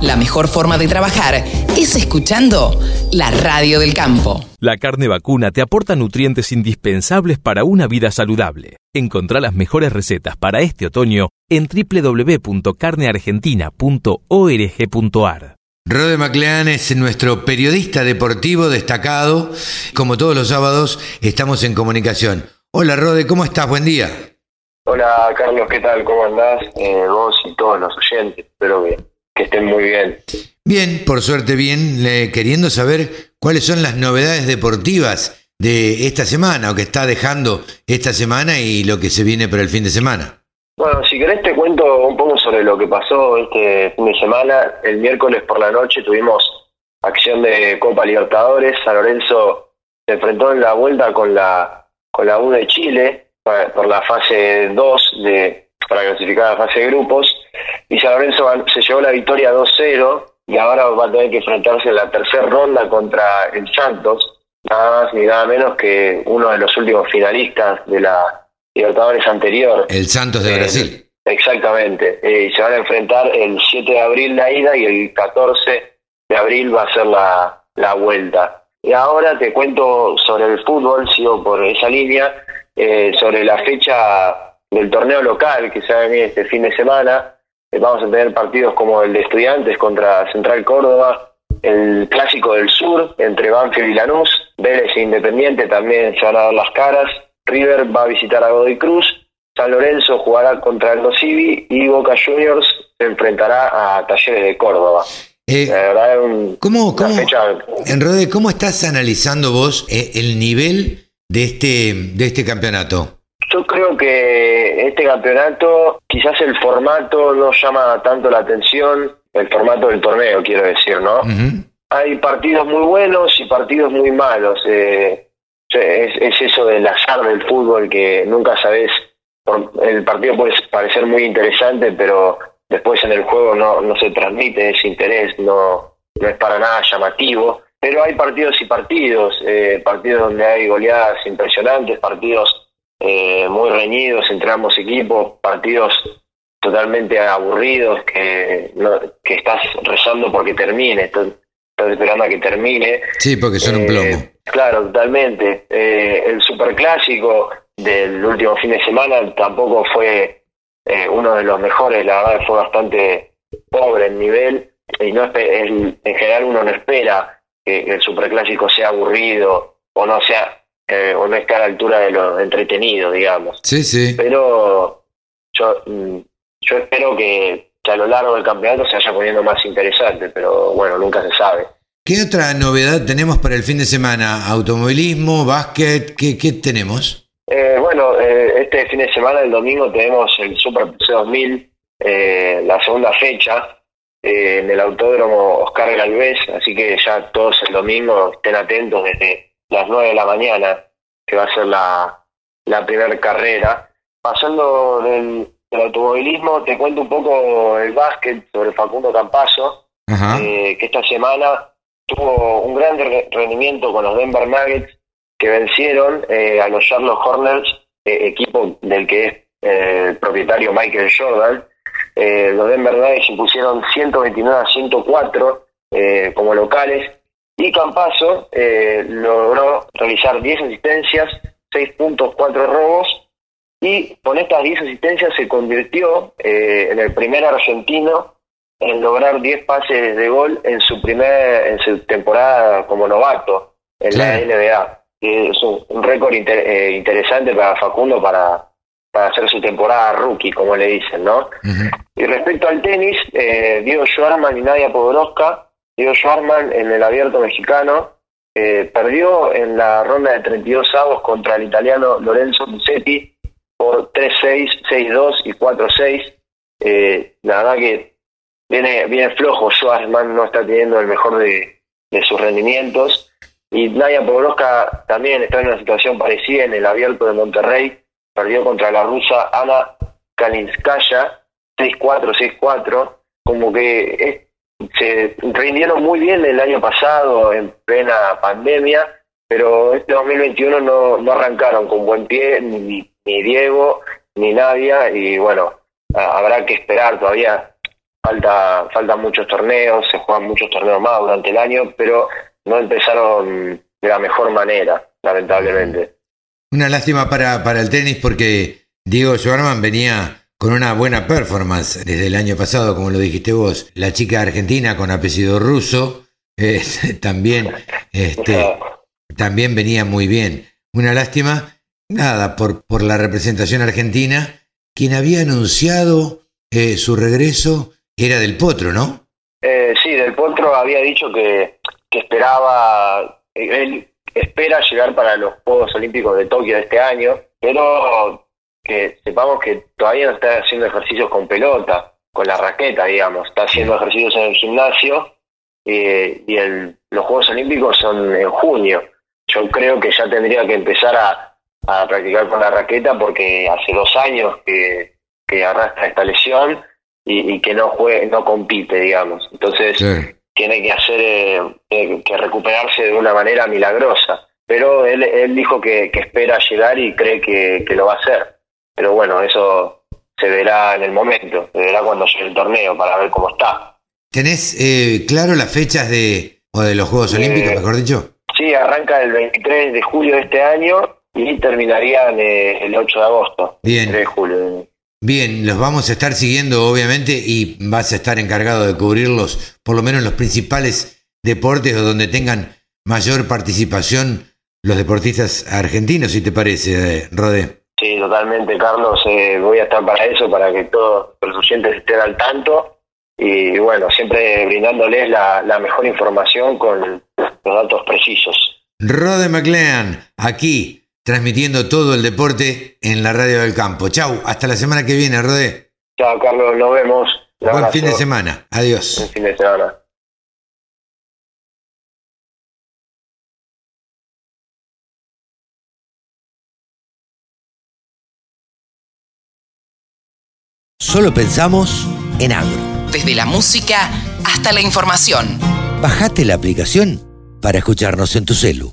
La mejor forma de trabajar es escuchando la radio del campo. La carne vacuna te aporta nutrientes indispensables para una vida saludable. Encontrá las mejores recetas para este otoño en www.carneargentina.org.ar. Rode MacLean es nuestro periodista deportivo destacado. Como todos los sábados, estamos en comunicación. Hola Rode, ¿cómo estás? Buen día. Hola Carlos, ¿qué tal? ¿Cómo andás? Eh, vos y todos los oyentes, espero que, que estén muy bien. Bien, por suerte bien, le- queriendo saber cuáles son las novedades deportivas de esta semana o que está dejando esta semana y lo que se viene para el fin de semana. Bueno, si querés te cuento un poco sobre lo que pasó este fin de semana. El miércoles por la noche tuvimos acción de Copa Libertadores. San Lorenzo se enfrentó en la vuelta con la con la U de Chile pa- por la fase 2 de para clasificar a la fase de grupos y San Lorenzo se llevó la victoria 2-0 y ahora va a tener que enfrentarse en la tercera ronda contra el Santos, nada más ni nada menos que uno de los últimos finalistas de la Libertadores anterior. El Santos de Eh, Brasil. Exactamente. Eh, y se van a enfrentar el 7 de abril la ida y el 14 de abril va a ser la, la vuelta. Y ahora te cuento sobre el fútbol, sigo por esa línea, eh, sobre la fecha del torneo local que se va a venir este fin de semana. Eh, vamos a tener partidos como el de Estudiantes contra Central Córdoba, el Clásico del Sur entre Banfield y Lanús, Vélez e Independiente también se van a dar las caras, River va a visitar a Godoy Cruz, San Lorenzo jugará contra el Civi y Boca Juniors se enfrentará a Talleres de Córdoba. Eh, La verdad es un- ¿Cómo, cómo, fecha en Rode, ¿cómo estás analizando vos eh, el nivel de este, de este campeonato? Yo creo que este campeonato, quizás el formato no llama tanto la atención, el formato del torneo, quiero decir, ¿no? Hay partidos muy buenos y partidos muy malos. eh, es, es eso del azar del fútbol que nunca sabes. por- el partido puede parecer muy interesante, pero después en el juego no, no se transmite ese interés, no, no es para nada llamativo. Pero hay partidos y partidos, eh, partidos donde hay goleadas impresionantes, partidos eh, muy reñidos entre ambos equipos, partidos totalmente aburridos que, no- que estás rezando porque termine, estás, estás esperando a que termine. Sí, porque son un Eh, plomo. Claro, totalmente. Eh, el superclásico del último fin de semana tampoco fue eh, uno de los mejores, la verdad fue bastante pobre en nivel y no en, en general uno no espera que el superclásico sea aburrido o no sea eh, o no esté a la altura de lo entretenido, digamos. Sí, sí. Pero yo mm, yo espero que, que a lo largo del campeonato se vaya poniendo más interesante, pero bueno, nunca se sabe. ¿Qué otra novedad tenemos para el fin de semana? ¿Automovilismo, básquet? ¿Qué, qué tenemos? Eh, bueno, eh, este fin de semana, el domingo, tenemos el Super C2000, eh, la segunda fecha, eh, en el Autódromo Oscar Galvez, así que ya todos el domingo estén atentos desde las 9 de la mañana, que va a ser la, la primera carrera. Pasando del, del automovilismo, te cuento un poco el básquet sobre Facundo Campazo, Ajá. eh, que esta semana tuvo un gran re- rendimiento con los Denver Nuggets que vencieron eh, a los Charlotte Hornets, eh, equipo del que es eh, el propietario Michael Jordan. Eh, los Denver Nuggets impusieron 129 a 104 eh, como locales y Campazo eh, logró realizar 10 asistencias, 6 puntos, 4 robos y con estas 10 asistencias se convirtió eh, en el primer argentino en lograr 10 pases de gol en su primer en su temporada como novato en Claro. la NBA. Que es un, récord inter- eh, interesante para Facundo para, para hacer su temporada rookie, como le dicen, ¿no? Y respecto al tenis, eh, Diego Schwarman y Nadia Podoroska, Diego Schwarman en el abierto mexicano eh, perdió en la ronda de 32 avos contra el italiano Lorenzo Musetti por 3-6, 6-2 y 4-6. Eh, la verdad que viene, viene flojo Schwarzman, no está teniendo el mejor de, de sus rendimientos. Y Nadia Podoroska también está en una situación parecida en el abierto de Monterrey, perdió contra la rusa Ana Kalinskaya 6-4, 6-4, como que es- se rindieron muy bien el año pasado en plena pandemia, pero este 2021 no, no arrancaron con buen pie ni, ni Diego ni Nadia y bueno, habrá que esperar todavía falta faltan muchos torneos, se juegan muchos torneos más durante el año, pero no empezaron de la mejor manera, lamentablemente. Una lástima para, para el tenis porque Diego Schwarman venía con una buena performance desde el año pasado, como lo dijiste vos. La chica argentina con apellido ruso eh, también, este, también venía muy bien. Una lástima, nada, por, por la representación argentina, quien había anunciado eh, su regreso era del Potro, ¿no? Eh, sí, del Potro había dicho que, que esperaba, él espera llegar para los Juegos Olímpicos de Tokio de este año, pero que sepamos que todavía no está haciendo ejercicios con pelota, con la raqueta, digamos, está haciendo ejercicios en el gimnasio eh, y el, los Juegos Olímpicos son en junio. Yo creo que ya tendría que empezar a, a practicar con la raqueta porque hace dos años que, que arrastra esta lesión y, y que no juegue, no compite, digamos. Entonces, Sí. tiene que hacer eh, que recuperarse de una manera milagrosa. Pero él, él dijo que, que espera llegar y cree que, que lo va a hacer. Pero bueno, eso se verá en el momento, se verá cuando llegue el torneo para ver cómo está. ¿Tenés eh, claro las fechas de, o de los Juegos Eh, Olímpicos, mejor dicho? Sí, arranca el 23 de julio de este año y terminarían eh, el 8 de agosto. Bien. 3 de julio. Bien, los vamos a estar siguiendo, obviamente, y vas a estar encargado de cubrirlos, por lo menos los principales deportes o donde tengan mayor participación los deportistas argentinos, si te parece, eh, Rodé. Sí, totalmente, Carlos. eh, voy a estar para eso, para que todos los oyentes estén al tanto. Y bueno, siempre brindándoles la, la mejor información con los datos precisos. Rode McLean, aquí, transmitiendo todo el deporte en la radio del campo. Chau, hasta la semana que viene, Rodé. Chao, Carlos, nos vemos. Un Buen abrazo. fin de semana. Adiós. Buen fin de semana. Solo pensamos en agro. Desde la música hasta la información. Bajate la aplicación para escucharnos en tu celu.